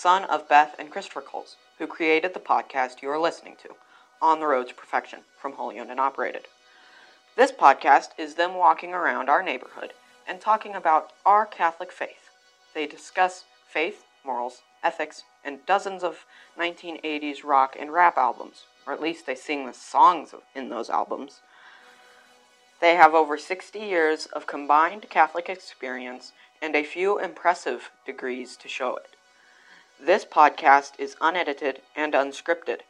son of Beth and Christopher Coles, who created the podcast you are listening to, On the Road to Perfection, from Holy Owned and Operated. This podcast is them walking around our neighborhood and talking about our Catholic faith. They discuss faith, morals, ethics, and dozens of 1980s rock and rap albums, or at least they sing the songs in those albums. They have over 60 years of combined Catholic experience and a few impressive degrees to show it. This podcast is unedited and unscripted,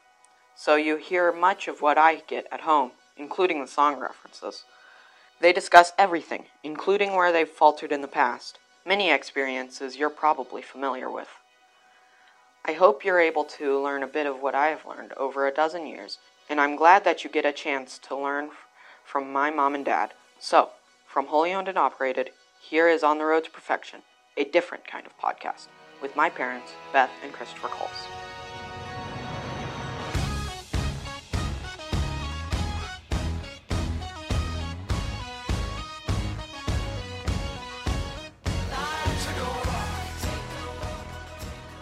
so you hear much of what I get at home, including the song references. They discuss everything, including where they've faltered in the past, many experiences you're probably familiar with. I hope you're able to learn a bit of what I have learned over a dozen years, and I'm glad that you get a chance to learn from my mom and dad. So, from Holy Owned and Operated, here is On the Road to Perfection, a different kind of podcast, with my parents, Beth and Christopher Coles.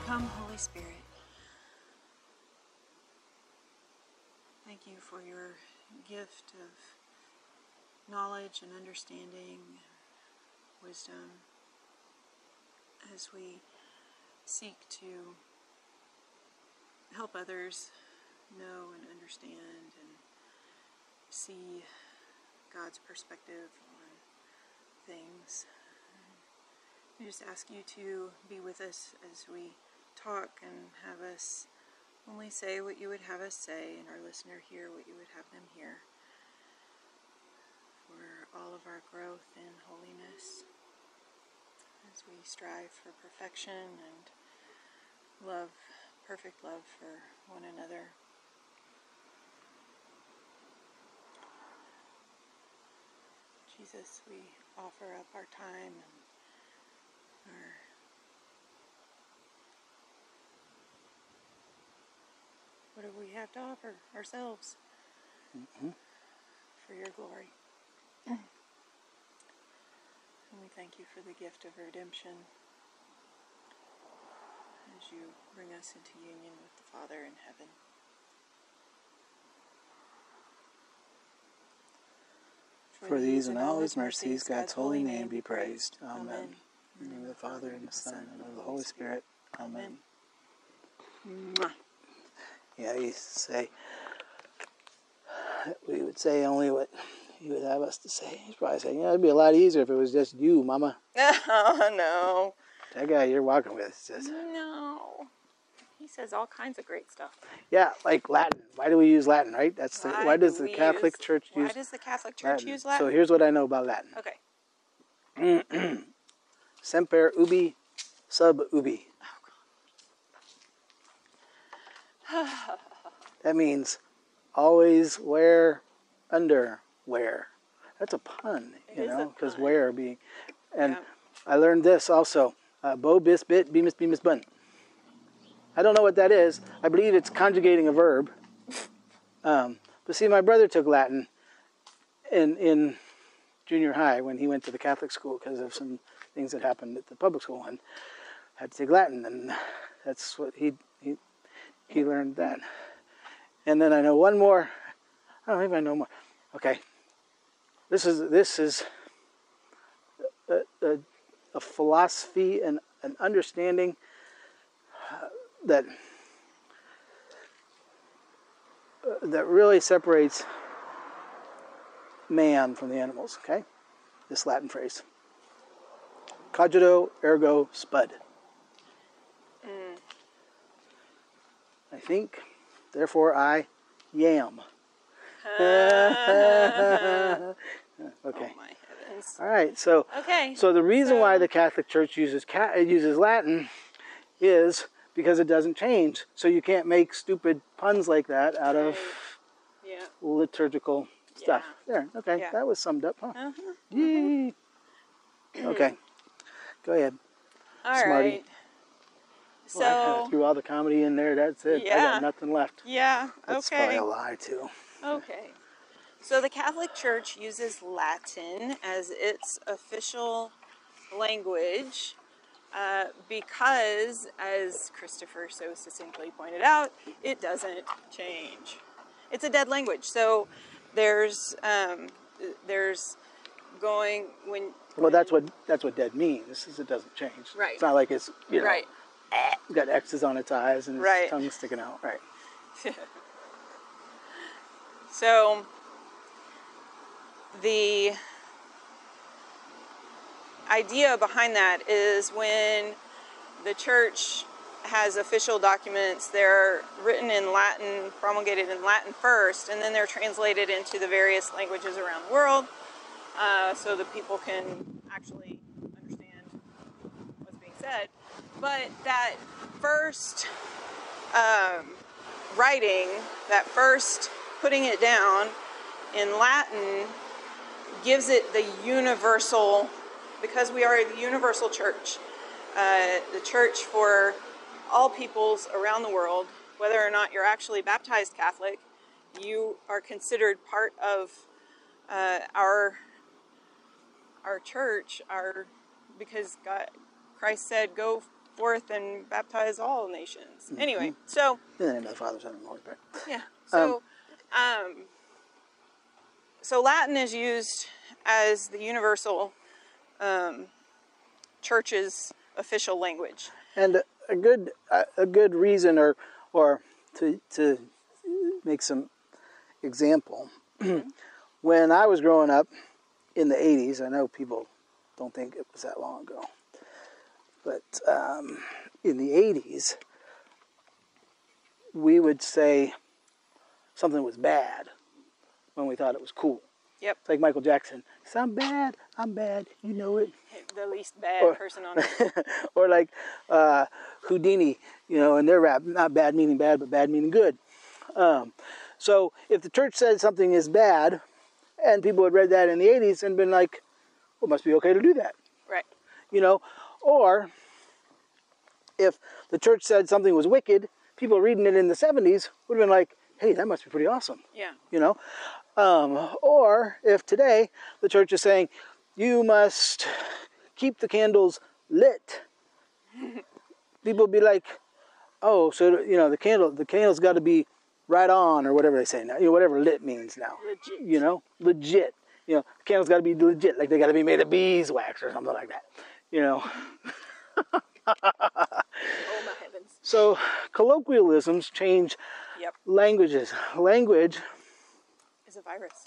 Come, Holy Spirit. Thank you for your gift of knowledge and understanding, wisdom, as we seek to help others know and understand and see God's perspective on things. We just ask you to be with us as we talk and have us only say what you would have us say, and our listener hear what you would have them hear. For all of our growth in holiness, as we strive for perfection and love, perfect love for one another. Jesus, we offer up our time and our what do we have to offer ourselves mm-hmm. for your glory. and we thank you for the gift of redemption as you bring us into union with the Father in heaven. For these and all his mercies, God's holy name be praised. Amen. In the name of the Father, and the Son, and of the Holy Spirit. Amen. Mwah. Yeah, he used to say, we would say only what he would have us to say. He's probably saying, yeah, it'd be a lot easier if it was just you, Mama. Oh, no. That guy you're walking with says, No. He says all kinds of great stuff. yeah, like Latin. Why do we use Latin, right? That's the, why, does do the Catholic use- Church Why use does the Catholic Church use Latin? So here's what I know about Latin. okay. Semper ubi sub ubi. Oh, god. that means always wear under wear. That's a pun, you know, because wear being. And Yeah. I learned this also. Uh, bo bis bit bemis bemis bun. I don't know what that is. I believe it's conjugating a verb. Um, but see, my brother took Latin in in junior high when he went to the Catholic school because of some things that happened at the public school and had to take Latin, and that's what he he he learned that. And then I know one more. I don't even know more. Okay, this is this is a, a, a philosophy and an understanding that that really separates man from the animals. Okay, this Latin phrase. Cogito ergo spud. Mm. I think, therefore I yam. okay. Oh All right. So, Okay. so the reason why the Catholic Church uses ca- uses Latin is because it doesn't change. So you can't make stupid puns like that out of yeah. liturgical stuff. There. Okay. Yeah. That was summed up, huh? Uh-huh. Yee. okay. Go ahead. All right. Smarty. Well, I So, threw all the comedy in there. That's it. I got nothing left. yeah. That's Okay. probably a lie too. Okay. So the Catholic Church uses Latin as its official language uh, because, as Christopher so succinctly pointed out, it doesn't change. It's a dead language. So there's um, there's going when Well, that's what that's what dead means. Is it doesn't change. Right. It's not like it's you know right. got X's on its eyes and its Right. tongue sticking out. Right. So the idea behind that is when the church has official documents, they're written in Latin, promulgated in Latin first, and then they're translated into the various languages around the world uh, so that people can actually understand what's being said. But that first um, writing, that first putting it down in Latin, gives it the universal, because we are the universal church, uh, the church for all peoples around the world, whether or not you're actually baptized Catholic, you are considered part of uh, our our church, our because God, Christ said, "Go forth and baptize all nations." Anyway, so In the name of the Father, Son, and Holy Spirit. yeah. So, um, so Latin is used as the universal um, church's official language. And a- good a, a good reason, or or to to make some example. when I was growing up in the '80s, I know people don't think it was that long ago, but um, in the '80s, we would say something was bad when we thought it was cool. Yep. It's like Michael Jackson. Said, I'm bad. I'm bad. You know it. The least bad Or- person on earth. or like uh, Whodini, you know, in their rap, not bad meaning bad, but bad meaning good. Um, so if the church said something is bad, and people had read that in the 80s and been like, well, it must be okay to do that, Right. you know, or if the church said something was wicked, people reading it in the 70s would have been like, hey, that must be pretty awesome Yeah. you know um, or if today the church is saying you must keep the candles lit people be like oh so you know the candle the candle's got to be right on or whatever they say now you know whatever lit means now Legit. you know legit you know the candle's got to be legit like they got to be made of beeswax or something like that you know Oh my heavens. so colloquialisms change Yep. languages language a virus.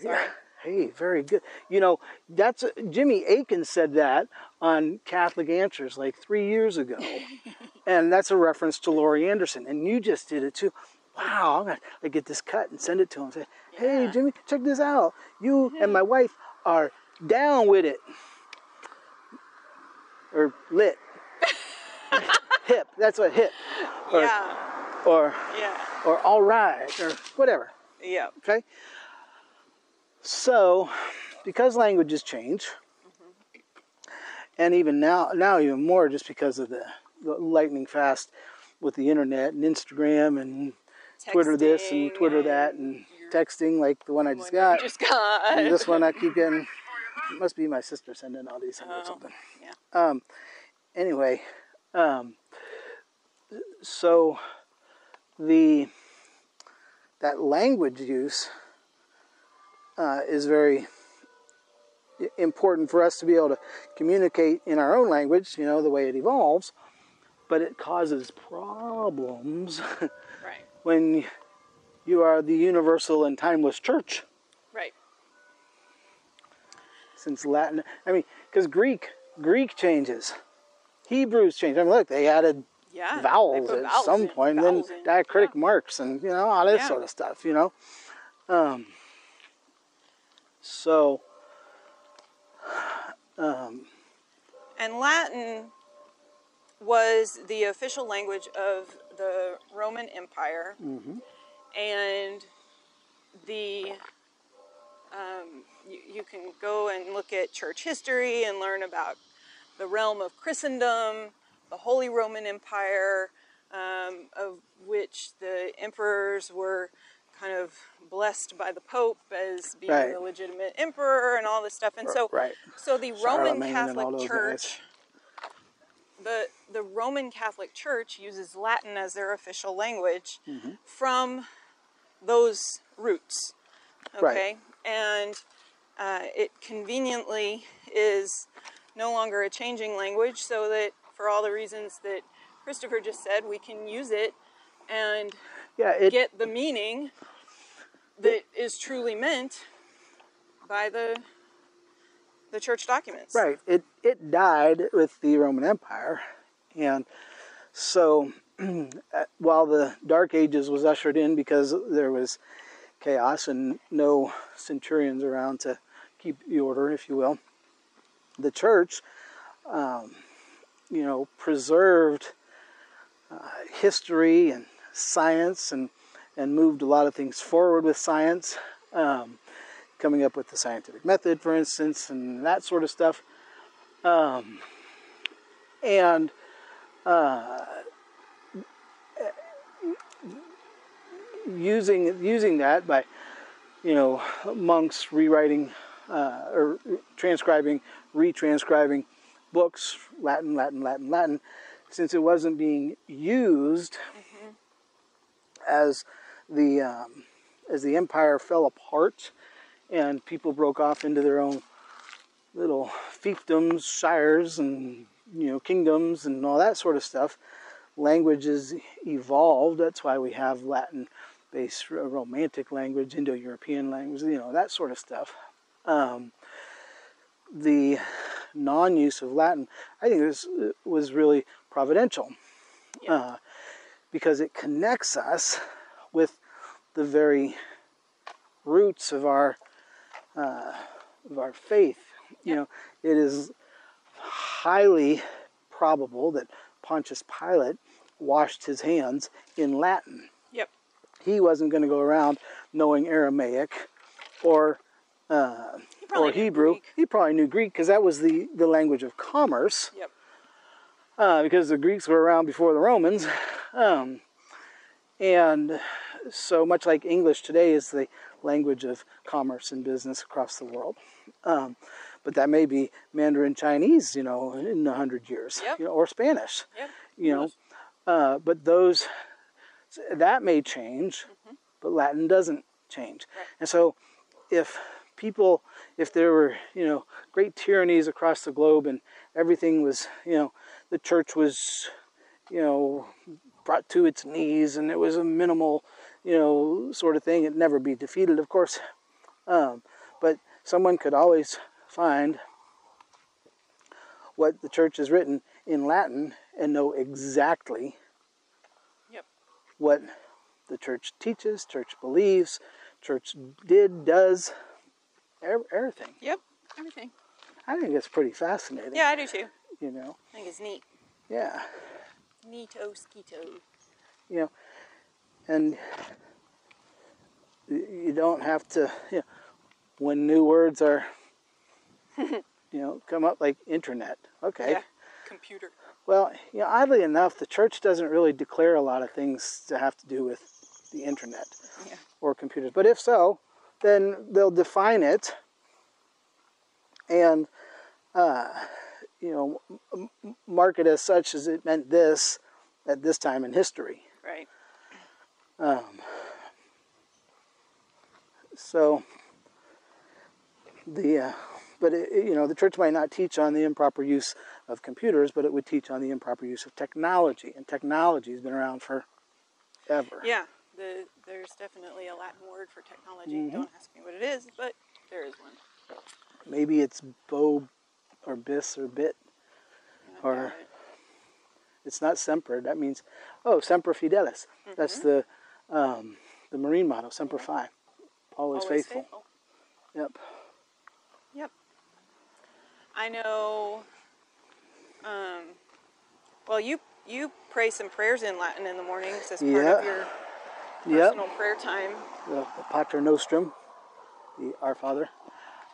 Sorry. Hey, very good. You know, that's Jimmy Akin said that on Catholic Answers like three years ago, and that's a reference to Laurie Anderson. And you just did it too. Wow, I'm gonna like, get this cut and send it to him. Say, hey, Yeah. Jimmy, check this out. You mm-hmm. and my wife are down with it, or lit, hip. That's what hip, or yeah. or Yeah. or all right, or whatever. Yeah. Okay? So, because languages change, and even now, now even more just because of the, the lightning fast with the internet and Instagram and Twitter this and Texting Twitter that and texting like the one I just got. Just got. And this one I keep getting. It must be my sister sending all these in or Oh, something. yeah. Um, anyway, um, so the that language use uh, is very important for us to be able to communicate in our own language. You know the way it evolves, but it causes problems Right. when you are the universal and timeless church Right. since Latin. I mean, because Greek Greek changes, Hebrews change. I mean, look, they added Yeah. vowels at vowels some in- point, then in. diacritic Yeah. marks, and you know all this Yeah. sort of stuff. You know, um, so um, And Latin was the official language of the Roman Empire, mhm. and the um, you, you can go and look at church history and learn about the realm of Christendom, the Holy Roman Empire, um, of which the emperors were kind of blessed by the Pope as being Right. the legitimate emperor and all this stuff. And so, right. so the Roman Catholic Church the the Roman Catholic Church uses Latin as their official language from those roots. Right. Okay, and uh, it conveniently is no longer a changing language, so that for all the reasons that Christopher just said, we can use it and Yeah, it, get the meaning that is truly meant by the the church documents. Right. It it died with the Roman Empire, and so uh, while the Dark Ages was ushered in because there was chaos and no centurions around to keep the order, if you will, the church, um, you know, preserved uh, history and science and and moved a lot of things forward with science. Um, coming up with the scientific method, for instance, and that sort of stuff. Um, and uh, using using that by you know monks rewriting uh, or transcribing, retranscribing books, Latin, Latin, Latin, Latin, since it wasn't being used as the um, as the empire fell apart and people broke off into their own little fiefdoms, shires, and you know kingdoms and all that sort of stuff. Languages evolved. That's why we have Latin-based Romantic language, Indo-European language, you know that sort of stuff. Um, the non-use of Latin, I think, this was really providential uh, because it connects us with the very roots of our uh, of our faith. You know, it is highly probable that Pontius Pilate washed his hands in Latin. Yep. He wasn't going to go around knowing Aramaic or uh, or Hebrew. He probably knew Greek because that was the, the language of commerce Yep. uh, because the Greeks were around before the Romans. Um, and so much like English today is the language of commerce and business across the world. Um, but that may be Mandarin Chinese, you know, in a hundred years, Yep. you know, or Spanish, Yep. you know. Uh, but those that may change, but Latin doesn't change. Right. And so, if people, if there were, you know, great tyrannies across the globe and everything was, you know, the church was, you know, brought to its knees and it was a minimal, you know, sort of thing, it'd never be defeated, of course. Um, but someone could always find what the church has written in Latin and know exactly Yep. what the church teaches, church believes, church did, does, everything. Yep. Everything. I think it's pretty fascinating. Yeah, I do too. You know, I think it's neat. yeah, Neato skeeto. you know, and you don't have to, you know, when new words are, you know, come up like internet. Okay. Yeah. Computer. Well, you know, oddly enough, the church doesn't really declare a lot of things to have to do with the internet Yeah. or computers. But if so, then they'll define it and, uh, you know, mark it as such as it meant this at this time in history. Right. Um, so the uh, but it- you know the church might not teach on the improper use of computers, but it would teach on the improper use of technology, and technology has been around for ever. Yeah. The, there's definitely a Latin word for technology. Mm-hmm. Don't ask me what it is, but there is one. Maybe it's bo or bis or bit. Or- it. It's not semper. That means oh semper fidelis. That's Mm-hmm. the um, the marine motto semper fi, always, Always faithful. Yep. Yep. I know. Um, well, you you pray some prayers in Latin in the mornings as part Yeah. of your Yep. personal prayer time. the, the Pater Nostrum, the Our Father.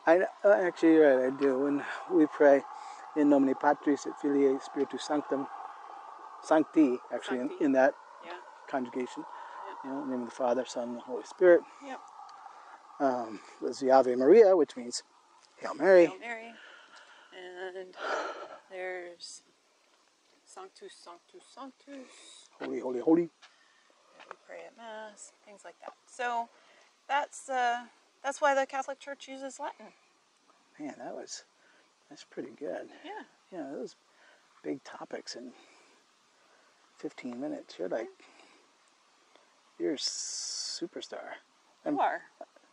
I uh, actually you're right. I do, and we pray in nomine Patris et Filii Spiritus Sanctum, Sancti, actually in, Sancti. in that Yeah. conjugation. You know, in the name of the Father, Son, and the Holy Spirit. Yep. Um, there's the Ave Maria, which means Hail Mary. Hail Mary. And there's Sanctus, Sanctus, Sanctus. Holy, holy, holy. We pray at mass, things like that. So that's uh, that's why the Catholic Church uses Latin. Man, that was that's pretty good. Yeah. Yeah, those big topics in 15 minutes. You're like you're a superstar. You are.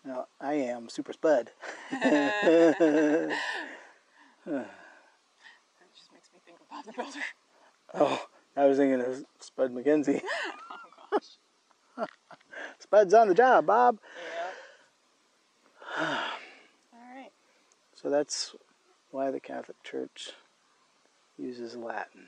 No, I am Super Spud. That just makes me think of Bob the Builder. Oh, I was thinking of Spud MacKenzie. Spud's on the job, Bob. Yep. All right. So that's why the Catholic Church uses Latin.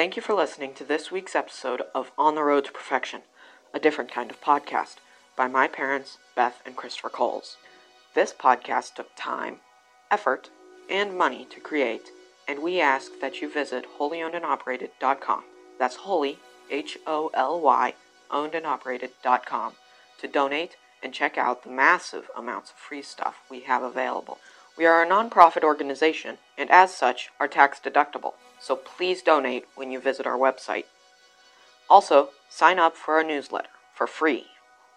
Thank you for listening to this week's episode of On the Road to Perfection, a different kind of podcast, by my parents, Beth and Christopher Coles. This podcast took time, effort, and money to create, and we ask that you visit holyownedandoperated.com. That's holy, H O L Y, ownedandoperated.com to donate and check out the massive amounts of free stuff we have available. We are a nonprofit organization and, as such, are tax deductible, so please donate when you visit our website. Also, sign up for our newsletter for free.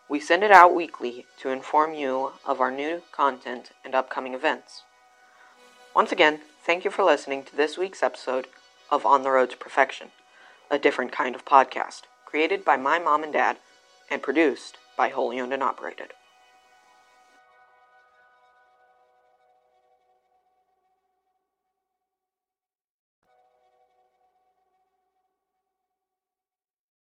We send it out weekly to inform you of our new content and upcoming events. Once again, thank you for listening to this week's episode of On the Road to Perfection, a different kind of podcast, created by my mom and dad and produced by Holy Owned and Operated.